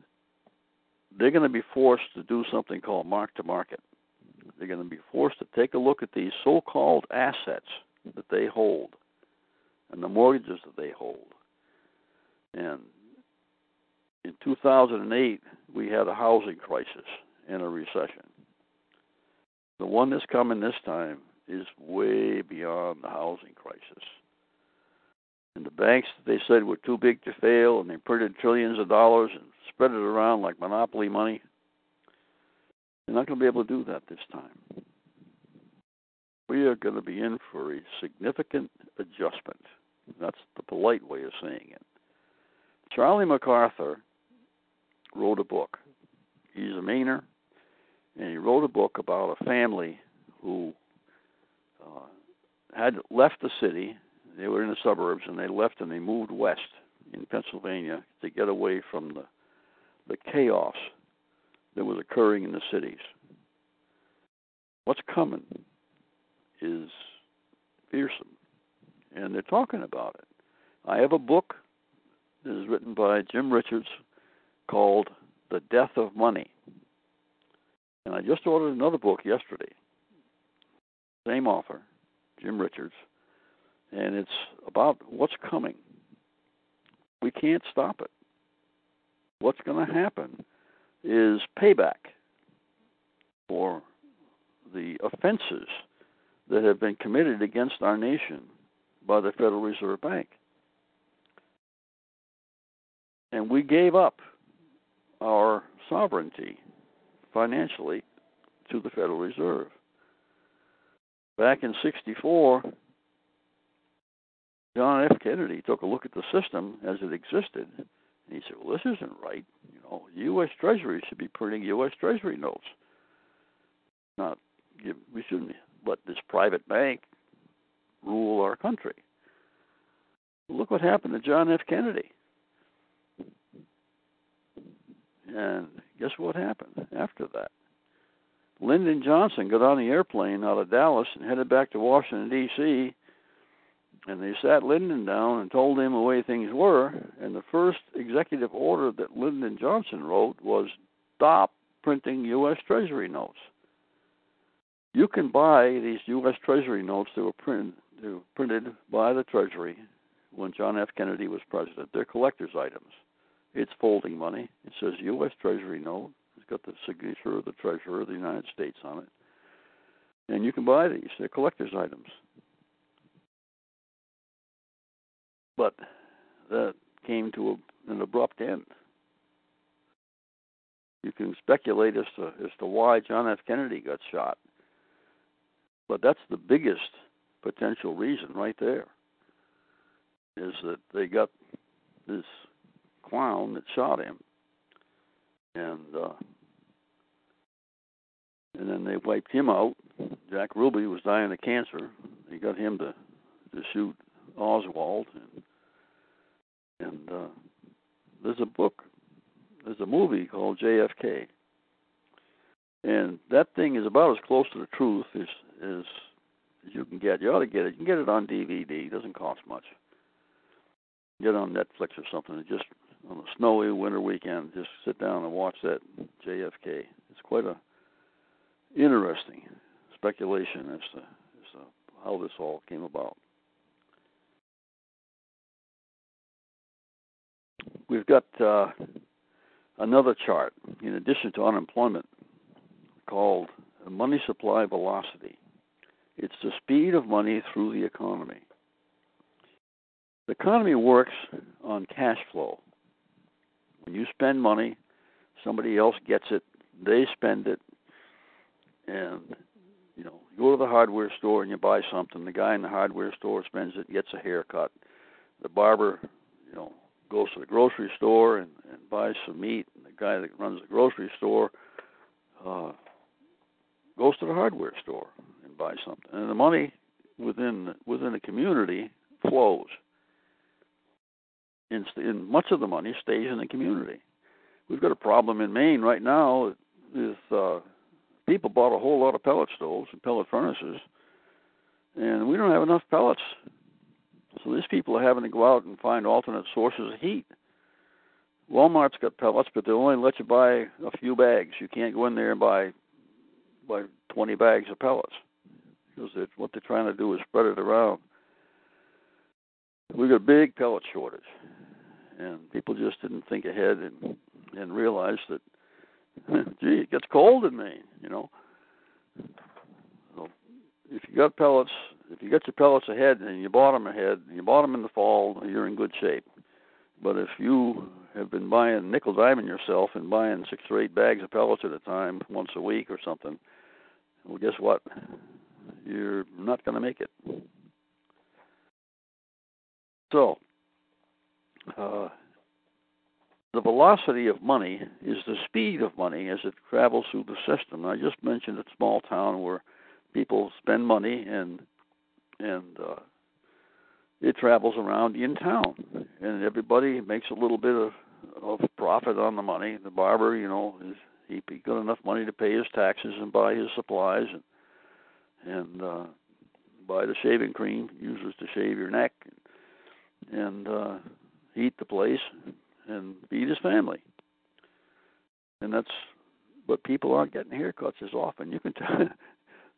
they're going to be forced to do something called mark to market. They're going to be forced to take a look at these so called assets that they hold and the mortgages that they hold. And in 2008, we had a housing crisis and a recession. The one that's coming this time is way beyond the housing crisis. And the banks that they said were too big to fail, and they printed trillions of dollars and spread it around like monopoly money. You're not going to be able to do that this time. We are going to be in for a significant adjustment. That's the polite way of saying it. Charlie MacArthur wrote a book. He's a Mainer, and he wrote a book about a family who uh, had left the city. They were in the suburbs, and they left and they moved west in Pennsylvania to get away from the the chaos that was occurring in the cities. What's coming is fearsome, and they're talking about it. I have a book that is written by Jim Rickards called The Death of Money. And I just ordered another book yesterday. Same author, Jim Rickards. And it's about what's coming. We can't stop it. What's going to happen is payback for the offenses that have been committed against our nation by the Federal Reserve Bank. and we gave up our sovereignty financially to the Federal Reserve. Back in 64, John F. Kennedy took a look at the system as it existed, and he said, "Well, this isn't right. You know, U.S. Treasury should be printing U.S. Treasury notes. Not we shouldn't let this private bank rule our country." Look what happened to John F. Kennedy. And guess what happened after that? Lyndon Johnson got on the airplane out of Dallas and headed back to Washington, D.C. And they sat Lyndon down and told him the way things were. And the first executive order that Lyndon Johnson wrote was stop printing U.S. Treasury notes. You can buy these U.S. Treasury notes that were printed, they were printed by the Treasury when John F. Kennedy was president. They're collector's items. It's folding money. It says U.S. Treasury note. It's got the signature of the Treasurer of the United States on it. And you can buy these. They're collector's items. But that came to a, an abrupt end. You can speculate as to as to why John F. Kennedy got shot. But that's the biggest potential reason right there. Is that they got this clown that shot him, and uh, and then they wiped him out. Jack Ruby was dying of cancer. They got him to to shoot Oswald, and and uh, there's a book, there's a movie called JFK, and that thing is about as close to the truth as as, you can get. You ought to get it. You can get it on DVD. It doesn't cost much. Get it on Netflix or something. It just on a snowy winter weekend, just sit down and watch that JFK. It's quite a interesting speculation as to, as to how this all came about. We've got uh, another chart in addition to unemployment called money supply velocity. It's the speed of money through the economy. The economy works on cash flow. When you spend money, somebody else gets it, they spend it, and you know, you go to the hardware store and you buy something. The guy in the hardware store spends it, gets a haircut. The barber, you know, goes to the grocery store and, and buys some meat. And the guy that runs the grocery store uh, goes to the hardware store and buys something. And the money within within the community flows in, in much of the money stays in the community. We've got a problem in Maine right now with uh, people bought a whole lot of pellet stoves and pellet furnaces, and we don't have enough pellets. So these people are having to go out and find alternate sources of heat. Walmart's got pellets, but they only let you buy a few bags. You can't go in there and buy buy 20 bags of pellets because what they're trying to do is spread it around. We've got a big pellet shortage and people just didn't think ahead and and realize that gee it gets cold in Maine you know so if you got pellets if you get your pellets ahead and you bought them ahead you bought them in the fall you're in good shape. But if you have been buying nickel diamond yourself and buying six or eight bags of pellets at a time once a week or something well guess what? You're not going to make it. So uh, the velocity of money is the speed of money as it travels through the system. I just mentioned a small town where people spend money and and uh, it travels around in town, and everybody makes a little bit of of profit on the money. The barber, you know, is he got enough money to pay his taxes and buy his supplies and and uh, buy the shaving cream uses to shave your neck, and uh, heat the place, and feed his family. And that's, but people aren't getting haircuts as often. You can tell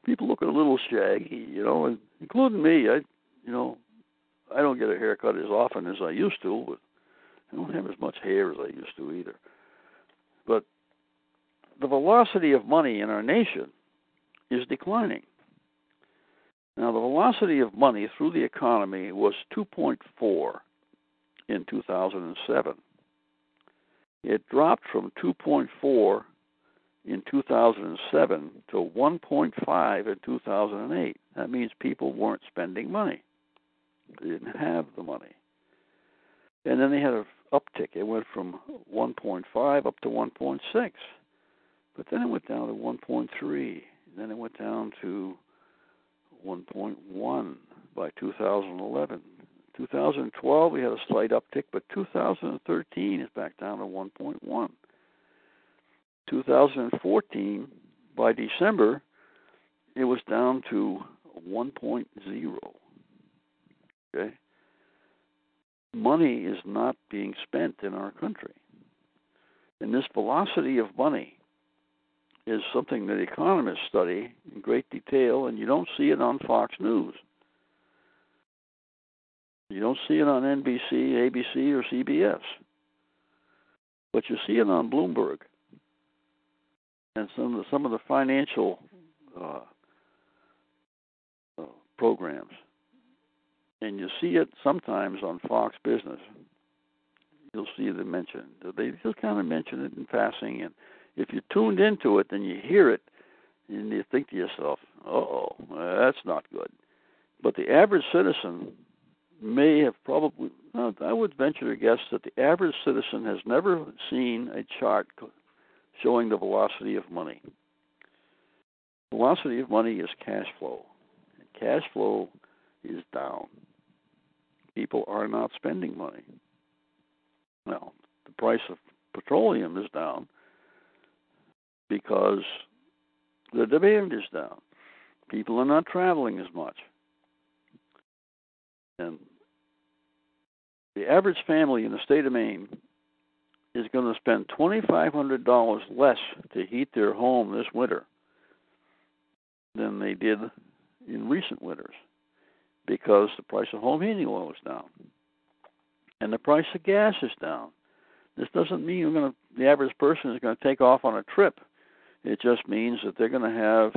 people look a little shaggy, you know, and including me. I, you know, I don't get a haircut as often as I used to, but I don't have as much hair as I used to either. But the velocity of money in our nation is declining. Now, the velocity of money through the economy was 2.4 in 2007. It dropped from 2.4 in 2007 to 1.5 in 2008. That means people weren't spending money. They didn't have the money. And then they had an uptick. It went from 1.5 up to 1.6. But then it went down to 1.3. Then it went down to 1.1 by 2011. 2012 we had a slight uptick, but 2013 is back down to 1.1. 2014 by December it was down to 1.0. Okay? Money is not being spent in our country. And this velocity of money is something that economists study in great detail, and you don't see it on Fox News. You don't see it on NBC, ABC, or CBS. But you see it on Bloomberg and some of the, some of the financial uh, uh, programs, and you see it sometimes on Fox Business. You'll see them mentioned. They just kind of mention it in passing, and if you're tuned into it, then you hear it, and you think to yourself, "Oh, that's not good." But the average citizen may have probably, I would venture to guess that the average citizen has never seen a chart showing the velocity of money. Velocity of money is cash flow. Cash flow is down. People are not spending money. Now, the price of petroleum is down because the demand is down. People are not traveling as much. And the average family in the state of Maine is going to spend $2,500 less to heat their home this winter than they did in recent winters because the price of home heating oil is down and the price of gas is down. This doesn't mean you're going to, the average person is going to take off on a trip. It just means that they're going to have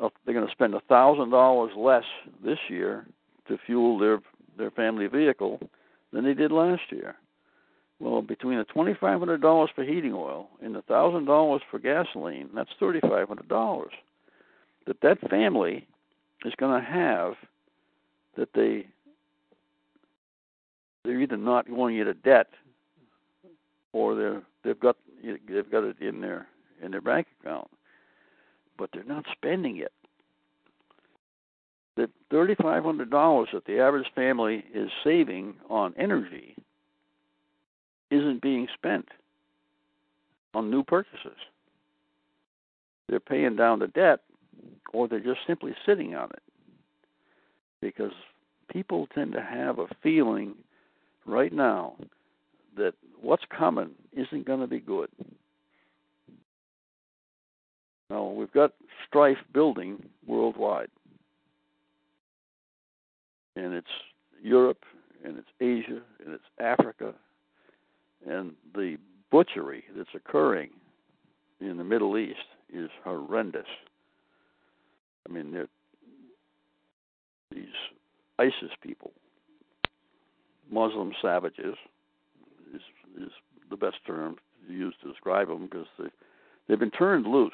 uh, they're going to spend thousand dollars less this year to fuel their their family vehicle than they did last year. Well, between the twenty five hundred dollars for heating oil and the thousand dollars for gasoline, that's thirty five hundred dollars that that family is going to have that they they're either not going into debt or they're they've got they've got it in their in their bank account, but they're not spending it. The thirty five hundred dollars that the average family is saving on energy isn't being spent on new purchases. They're paying down the debt or they're just simply sitting on it. Because people tend to have a feeling right now that what's coming isn't going to be good. Now, we've got strife building worldwide. And it's Europe, and it's Asia, and it's Africa, and the butchery that's occurring in the Middle East is horrendous. I mean, they're these ISIS people, Muslim savages, is is the best term to use to describe them because they they've been turned loose.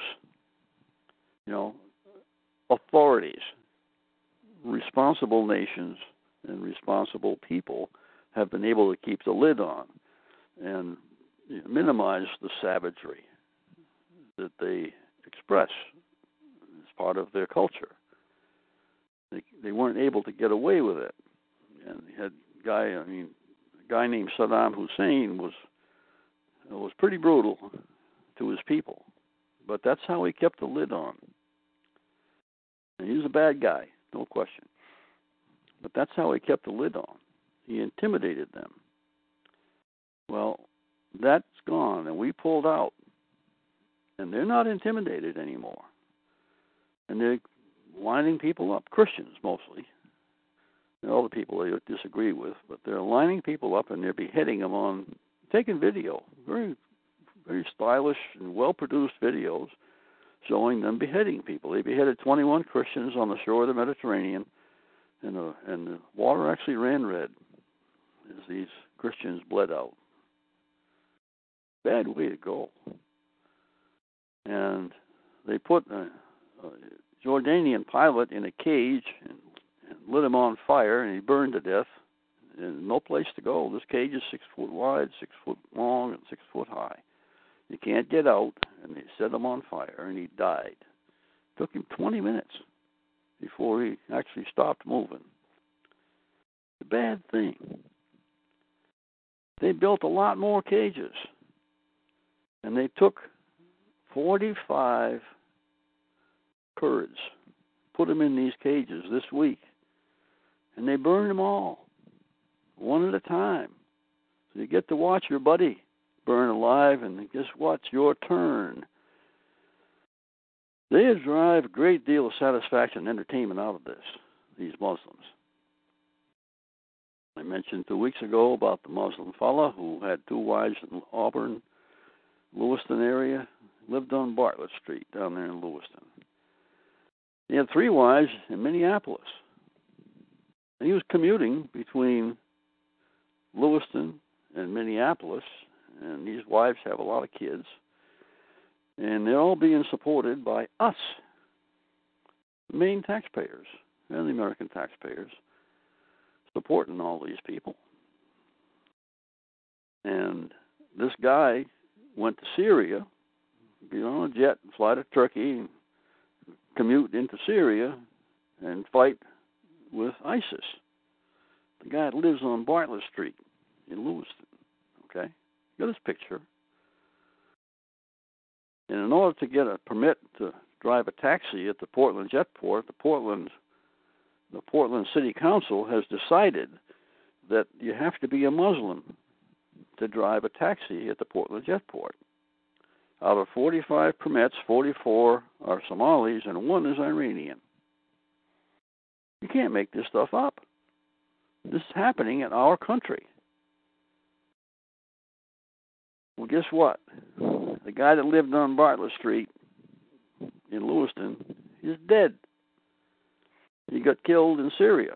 You know, authorities, responsible nations, and responsible people have been able to keep the lid on and minimize the savagery that they express as part of their culture. They they weren't able to get away with it, and they had guy I mean a guy named Saddam Hussein was was pretty brutal to his people, but that's how he kept the lid on. And he was a bad guy, no question. But that's how he kept the lid on. He intimidated them well, that's gone, and we pulled out, and they're not intimidated anymore, and they're lining people up, Christians mostly, and all the people they disagree with, but they're lining people up and they're beheading them on taking video, very, very stylish and well-produced videos showing them beheading people. They beheaded 21 Christians on the shore of the Mediterranean, and the and the water actually ran red as these Christians bled out. Bad way to go. And they put a, a Jordanian pilot in a cage and, and lit him on fire, and he burned to death. And no place to go. This cage is six foot wide, six foot long, and six foot high. You can't get out, and they set him on fire, and he died. took him 20 minutes before he actually stopped moving. It's a bad thing. They built a lot more cages, and they took 45 Kurds, put them in these cages this week, and they burned them all, one at a time. So you get to watch your buddy burn alive, and guess what? Your turn. They derive a great deal of satisfaction and entertainment out of this, these Muslims. I mentioned two weeks ago about the Muslim fellow who had two wives in Auburn, Lewiston area, lived on Bartlett Street down there in Lewiston. He had three wives in Minneapolis. And he was commuting between Lewiston and Minneapolis, and these wives have a lot of kids, and they're all being supported by us, the Maine taxpayers and the American taxpayers, supporting all these people. And this guy went to Syria, get on a jet, and fly to Turkey, commute into Syria, and fight with ISIS. The guy lives on Bartlett Street in Lewiston. Okay, got this picture. And in order to get a permit to drive a taxi at the Portland Jetport, the Portland the Portland City Council has decided that you have to be a Muslim to drive a taxi at the Portland Jetport. Out of 45 permits, 44 are Somalis and one is Iranian. You can't make this stuff up. This is happening in our country. Well, guess what? The guy that lived on Bartlett Street in Lewiston is dead. He got killed in Syria.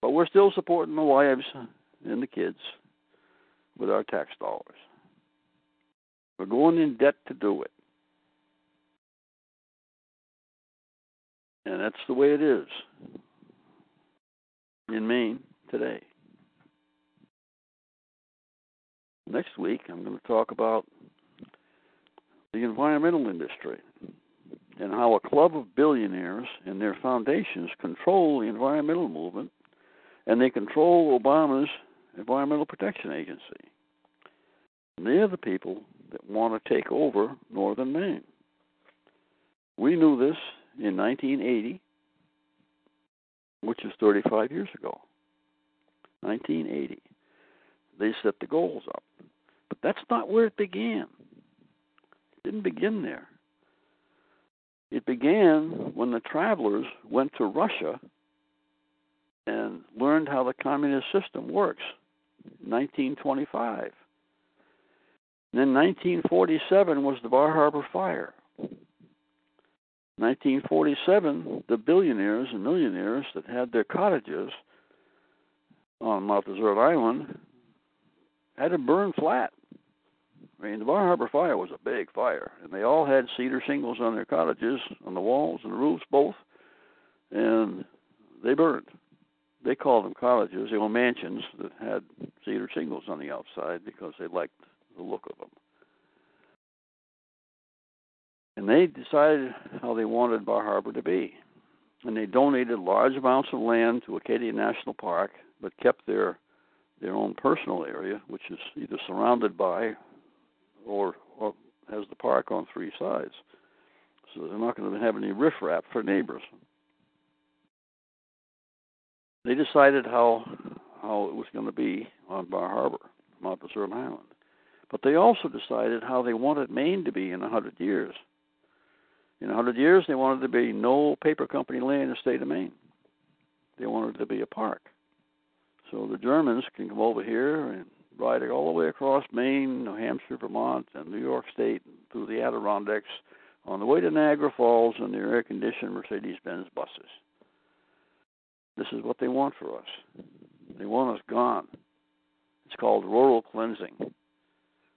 But we're still supporting the wives and the kids with our tax dollars. We're going in debt to do it. And that's the way it is in Maine today. Next week, I'm going to talk about the environmental industry and how a club of billionaires and their foundations control the environmental movement and they control Obama's Environmental Protection Agency. They're the people that want to take over northern Maine. We knew this in 1980, which is 35 years ago. 1980. They set the goals up. But that's not where it began. It didn't begin there. It began when the travelers went to Russia and learned how the communist system works. 1925. And then 1947 was the Bar Harbor Fire. 1947, the billionaires and millionaires that had their cottages on Mount Desert Island had to burn flat. I mean, the Bar Harbor Fire was a big fire, and they all had cedar shingles on their cottages, on the walls and the roofs, both, and they burned. They called them cottages. They were mansions that had cedar shingles on the outside because they liked the look of them. And they decided how they wanted Bar Harbor to be. And they donated large amounts of land to Acadia National Park, but kept their their own personal area, which is either surrounded by or, or has the park on three sides. So they're not going to have any riffraff for neighbors. They decided how how it was going to be on Bar Harbor, Mount Desert Island. But they also decided how they wanted Maine to be in a hundred years. In a hundred years, they wanted to be no paper company land in the state of Maine. They wanted to be a park. So the Germans can come over here and ride it all the way across Maine, New Hampshire, Vermont, and New York State through the Adirondacks on the way to Niagara Falls in their air conditioned Mercedes Benz buses. This is what they want for us. They want us gone. It's called rural cleansing.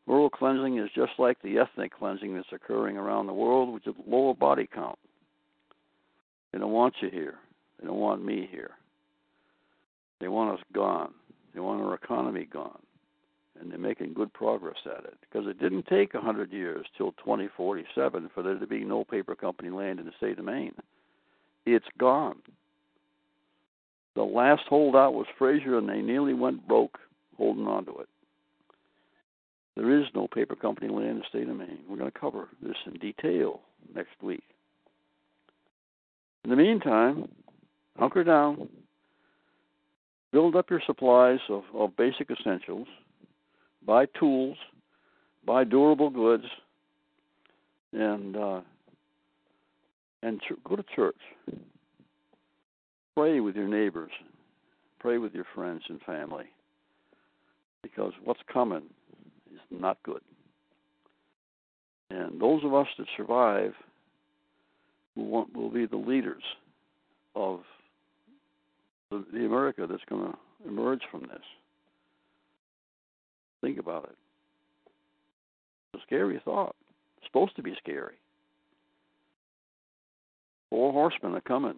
Rural cleansing is just like the ethnic cleansing that's occurring around the world, which is lower body count. They don't want you here. They don't want me here. They want us gone. They want our economy gone. And they're making good progress at it. Because it didn't take 100 years till 2047 for there to be no paper company land in the state of Maine. It's gone. The last holdout was Fraser, and they nearly went broke holding on to it. There is no paper company land in the state of Maine. We're going to cover this in detail next week. In the meantime, hunker down, build up your supplies of, of basic essentials, buy tools, buy durable goods, and uh, and go to church. Pray with your neighbors, pray with your friends and family, because what's coming not good. And those of us that survive will want, will be the leaders of the, the America that's going to emerge from this. Think about it. It's a scary thought. It's supposed to be scary. Four horsemen are coming.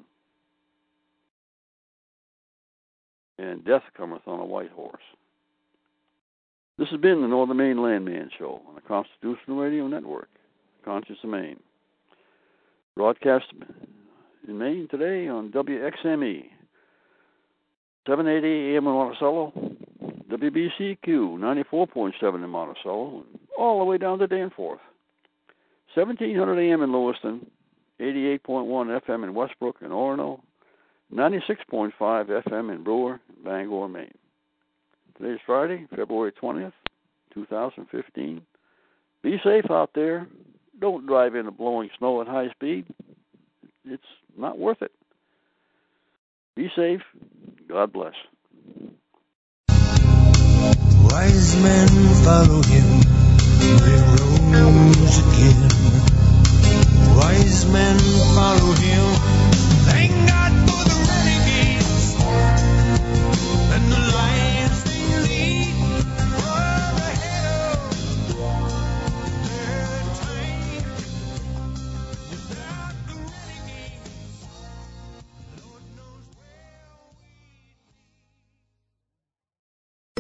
And death cometh on a white horse. This has been the Northern Maine Land Man Show on the Constitutional Radio Network, Conscious of Maine. Broadcast in Maine today on WXME, 780 AM in Monticello, WBCQ 94.7 in Monticello, all the way down to Danforth. 1700 AM in Lewiston, 88.1 FM in Westbrook and Orono, 96.5 FM in Brewer, and Bangor, Maine. Today's Friday, February 20th, 2015. Be safe out there. Don't drive in the blowing snow at high speed. It's not worth it. Be safe. God bless.
Wise men follow him, they rose again. Wise men follow him. Thank God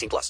18 plus.